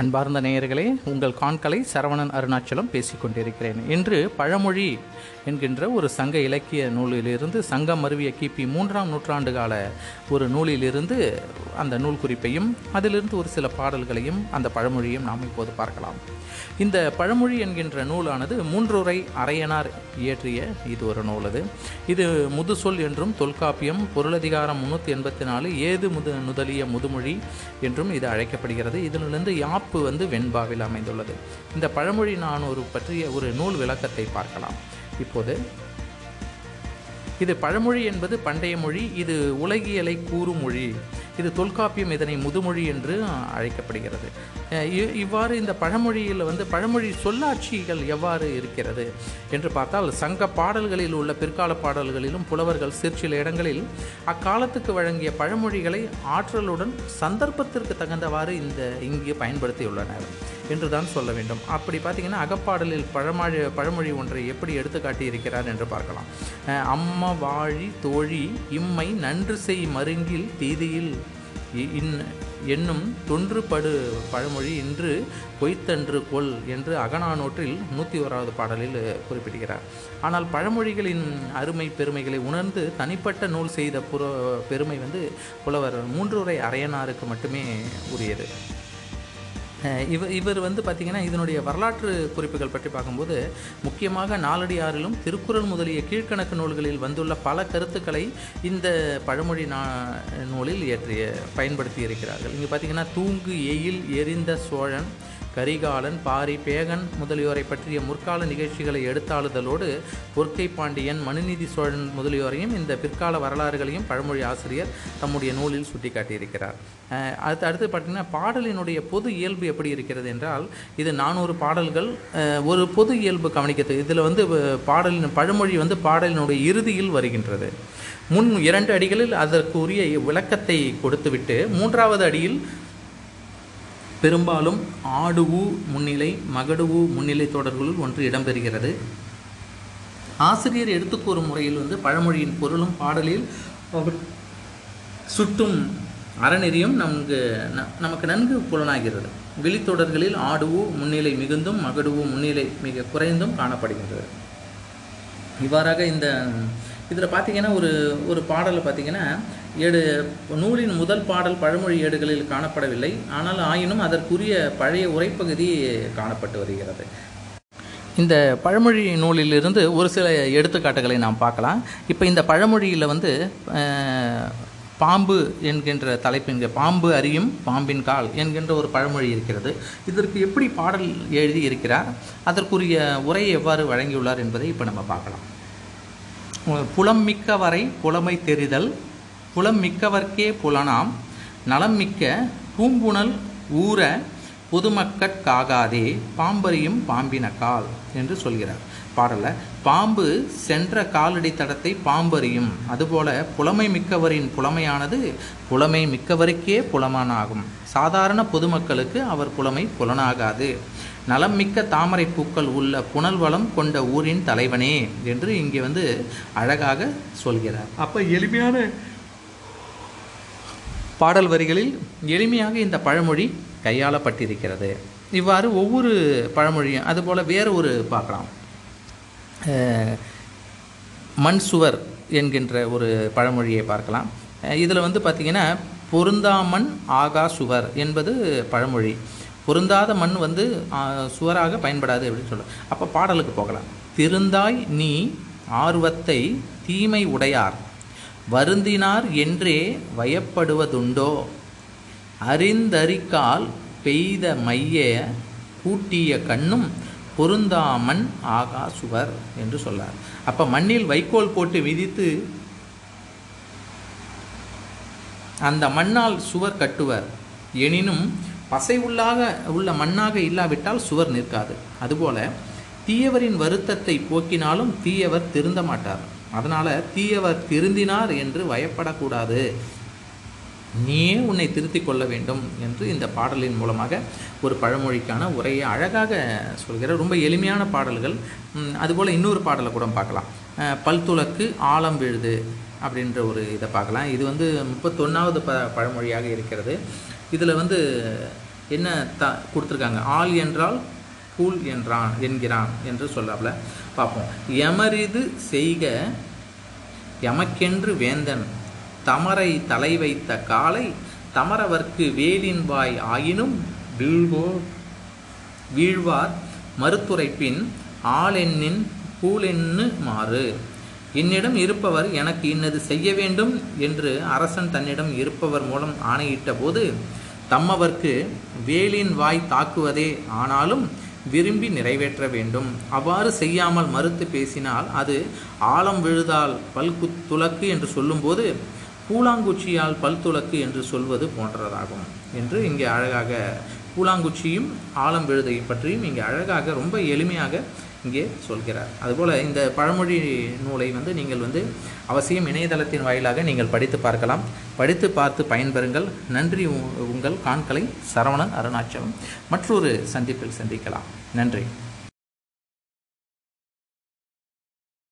அன்பார்ந்த நேயர்களே உங்கள் காண்கலை சரவணன் அருணாச்சலம் பேசிக் கொண்டிருக்கிறேன். இன்று பழமொழி என்கின்ற ஒரு சங்க இலக்கிய நூலிலிருந்து சங்கம் அருவிய கிபி மூன்றாம் நூற்றாண்டு கால ஒரு நூலிலிருந்து அந்த நூல் குறிப்பையும் அதிலிருந்து ஒரு சில பாடல்களையும் அந்த பழமொழியும் நாம் இப்போது பார்க்கலாம். இந்த பழமொழி என்கின்ற நூலானது மூன்றுரை அரையனார் இயற்றிய இது ஒரு நூல் அது. இது முதுசொல் என்றும் தொல்காப்பியம் பொருளதிகாரம் முன்னூற்றி எண்பத்தி நாலு ஏது முது முதலிய முதுமொழி என்றும் இது அழைக்கப்படுகிறது. இதிலிருந்து யாப்பு வந்து வெண்பாவில் அமைந்துள்ளது. இந்த பழமொழி நானூறு பற்றிய ஒரு நூல் விளக்கத்தை பார்க்கலாம். இப்போது இது பழமொழி என்பது பண்டைய மொழி இது உலகியலை கூறும் மொழி. இது தொல்காப்பியம் இதனை முதுமொழி என்று அழைக்கப்படுகிறது. இவ்வாறு இந்த பழமொழியில் வந்து பழமொழி சொல்லாட்சிகள் எவ்வாறு இருக்கிறது என்று பார்த்தால் சங்க பாடல்களில் உள்ள பிற்கால பாடல்களிலும் புலவர்கள் சிற்சில இடங்களில் அக்காலத்துக்கு வழங்கிய பழமொழிகளை ஆற்றலுடன் சந்தர்ப்பத்திற்கு தகுந்தவாறு இந்த இங்கு பயன்படுத்தியுள்ளனர் என்று தான் சொல்ல வேண்டும். அப்படி பார்த்தீங்கன்னா அகப்பாடலில் பழமொழி பழமொழி ஒன்றை எப்படி எடுத்துக்காட்டி இருக்கிறார் என்று பார்க்கலாம். அம்ம வாழி தோழி இம்மை நன்று செய் மருங்கில் தீதியில் இன் என்னும் தொன்றுபடு பழமொழி இன்று பொய்த்தன்று கொல் என்று அகநானூற்றில் நூற்றி ஓராவது பாடலில் குறிப்பிடுகிறார். ஆனால் பழமொழிகளின் அருமை பெருமைகளை உணர்ந்து தனிப்பட்ட நூல் செய்த புற பெருமை வந்து புலவர் மூன்றுரை அரையனாருக்கு மட்டுமே உரியது. இவர் இவர் வந்து பார்த்திங்கன்னா இதனுடைய வரலாற்று குறிப்புகள் பற்றி பார்க்கும்போது முக்கியமாக நாலடியாரிலும் திருக்குறள் முதலிய கீழ்க்கணக்கு நூல்களில் வந்துள்ள பல கருத்துக்களை இந்த பழமொழி நா நூலில் இயற்றிய பயன்படுத்தி இருக்கிறார்கள். இங்கே பார்த்திங்கன்னா தூங்கு எயில் எரிந்த சோழன் கரிகாலன் பாரி பேகன் முதலியோரை பற்றிய முற்கால நிகழ்ச்சிகளை எடுத்தாளுதலோடு பொற்கை பாண்டியன் மனுநீதி சோழன் முதலியோரையும் இந்த பிற்கால வரலாறுகளையும் பழமொழி ஆசிரியர் தம்முடைய நூலில் சுட்டிக்காட்டியிருக்கிறார். அடுத்து அடுத்து பார்த்திங்கன்னா பாடலினுடைய பொது இயல்பு எப்படி இருக்கிறது என்றால் இது நானூறு பாடல்கள் ஒரு பொது இயல்பு கவனிக்கிறது இதில் வந்து பாடலின் பழமொழி வந்து பாடலினுடைய இறுதியில் வருகின்றது. முன் இரண்டு அடிகளில் அதற்குரிய விளக்கத்தை கொடுத்துவிட்டு மூன்றாவது அடியில் பெரும்பாலும் ஆடுவு முன்னிலை மகடுவு முன்னிலை தொடர்களுள் ஒன்று இடம்பெறுகிறது. ஆசிரியர் எடுத்துக்கூறும் முறையில் வந்து பழமொழியின் பொருளும் பாடலில் அவர் சுட்டும் அறநெறியும் நமக்கு ந- நமக்கு நன்கு புலனாகிறது. விழித்தொடர்களில் ஆடுவு முன்னிலை மிகுந்தும் மகடுவு முன்னிலை மிக குறைந்தும் காணப்படுகின்றது. இவ்வாறாக இந்த இதில் பார்த்தீங்கன்னா ஒரு ஒரு பாடலை பார்த்தீங்கன்னா ஏடு நூலின் முதல் பாடல் பழமொழி ஏடுகளில் காணப்படவில்லை. ஆனால் ஆயினும் அதற்குரிய பழைய உரைப்பகுதி காணப்பட்டு வருகிறது. இந்த பழமொழி நூலிலிருந்து ஒரு சில எடுத்துக்காட்டுகளை நாம் பார்க்கலாம். இப்போ இந்த பழமொழியில் வந்து பாம்பு என்கின்ற தலைப்பின் பாம்பு அறியும் பாம்பின் கால் என்கின்ற ஒரு பழமொழி இருக்கிறது. இதற்கு எப்படி பாடல் எழுதி இருக்கிறார்? அதற்குரிய உரையை எவ்வாறு வழங்கியுள்ளார் என்பதை இப்போ நம்ம பார்க்கலாம். புலம் மிக்க வரை புலமை தெரிதல் புலம் மிக்கவர்க்கே புலனாம் நலம் மிக்க பூம்புணல் ஊற பொதுமக்கட்காகாதே பாம்பறியும் பாம்பினக்கால் என்று சொல்கிறார். பாடல பாம்பு சென்ற காலடி தடத்தை பாம்பறியும். அதுபோல புலமை மிக்கவரின் புலமையானது புலமை மிக்கவருக்கே புலமானாகும். சாதாரண பொதுமக்களுக்கு அவர் புலமை புலனாகாது. நலம் மிக்க தாமரை பூக்கள் உள்ள புனல் வளம் கொண்ட ஊரின் தலைவனே என்று இங்கே வந்து அழகாக சொல்கிறார். அப்போ எளிமையான பாடல் வரிகளில் எளிமையாக இந்த பழமொழி கையாளப்பட்டிருக்கிறது. இவ்வாறு ஒவ்வொரு பழமொழியும் அதுபோல் வேறு ஒரு பார்க்கலாம். மண் சுவர் என்கின்ற ஒரு பழமொழியை பார்க்கலாம். இதில் வந்து பார்த்திங்கன்னா பொருந்தாமண் ஆகா சுவர் என்பது பழமொழி. பொருந்தாத மண் வந்து சுவராக பயன்படாது அப்படின்னு சொல்லலாம் அப்போ பாடலுக்கு போகலாம். திருந்தாய் நீ ஆர்வத்தை தீமை உடையார் வருந்தினார் என்றே வயப்படுவதுண்டோ? அறிந்தறிக்கால் பெய்த மைய கூட்டிய கண்ணும் பொருந்தாமண் ஆகா சுவர் என்று சொல்லார். அப்போ மண்ணில் வைக்கோல் போட்டு விதித்து அந்த மண்ணால் சுவர் கட்டுவர். எனினும் பசை உள்ளாக உள்ள மண்ணாக இல்லாவிட்டால் சுவர் நிற்காது. அதுபோல தீயவரின் வருத்தத்தை போக்கினாலும் தீயவர் திருந்த மாட்டார். அதனால் தீயவர் திருந்தினார் என்று பயப்படக்கூடாது. நீயே உன்னை திருத்திக் கொள்ள வேண்டும் என்று இந்த பாடலின் மூலமாக ஒரு பழமொழிக்கான உரையை அழகாக சொல்கிற ரொம்ப எளிமையான பாடல்கள். அதுபோல் இன்னொரு பாடலை கூட பார்க்கலாம். பல்துளக்கு பல்துலக்கு ஆழம் விழுது அப்படின்ற ஒரு இதை பார்க்கலாம். இது வந்து முப்பத்தொன்னாவது ப பழமொழியாக இருக்கிறது. இதில் வந்து என்ன த கொடுத்துருக்காங்க? ஆள் என்றால் கூல் என்றான் என்கிறான் என்று சொல்லாப்ல. பார்ப்போம். எமரிது செய்க எமக்கென்று வேந்தன் தமரை தலை வைத்த காலை தமரவர்க்கு வேலின் வாய் ஆயினும் வீழ்வோ வீழ்வார் மறுத்துரைப்பின் ஆளெண்ணின் பூலென்னு மாறு என்னிடம் இருப்பவர் எனக்கு இன்னது செய்ய வேண்டும் என்று அரசன் தன்னிடம் இருப்பவர் மூலம் ஆணையிட்ட போது தம்மவர்க்கு வேலின் வாய் தாக்குவதே ஆனாலும் விரும்பி நிறைவேற்ற வேண்டும். அவ்வாறு செய்யாமல் மறுத்து பேசினால் அது ஆழம் விழுதால் பல்கு துலக்கு என்று சொல்லும்போது பூலாங்குச்சியால் பல் துலக்கு என்று சொல்வது போன்றதாகும் என்று இங்கே அழகாக பூலாங்குச்சியும் ஆழம் விழுதை பற்றியும் இங்கே அழகாக ரொம்ப எளிமையாக இங்கே சொல்கிறார். அதுபோல் இந்த பழமொழி நூலை வந்து நீங்கள் வந்து அவசியம் இணையதளத்தின் வாயிலாக நீங்கள் படித்து பார்க்கலாம். படித்து பார்த்து பயன்பெறுங்கள். நன்றி உங்கள் காண்களை சரவணன் அருணாச்சலம் மற்றொரு சந்திப்பில் சந்திக்கலாம். நன்றி.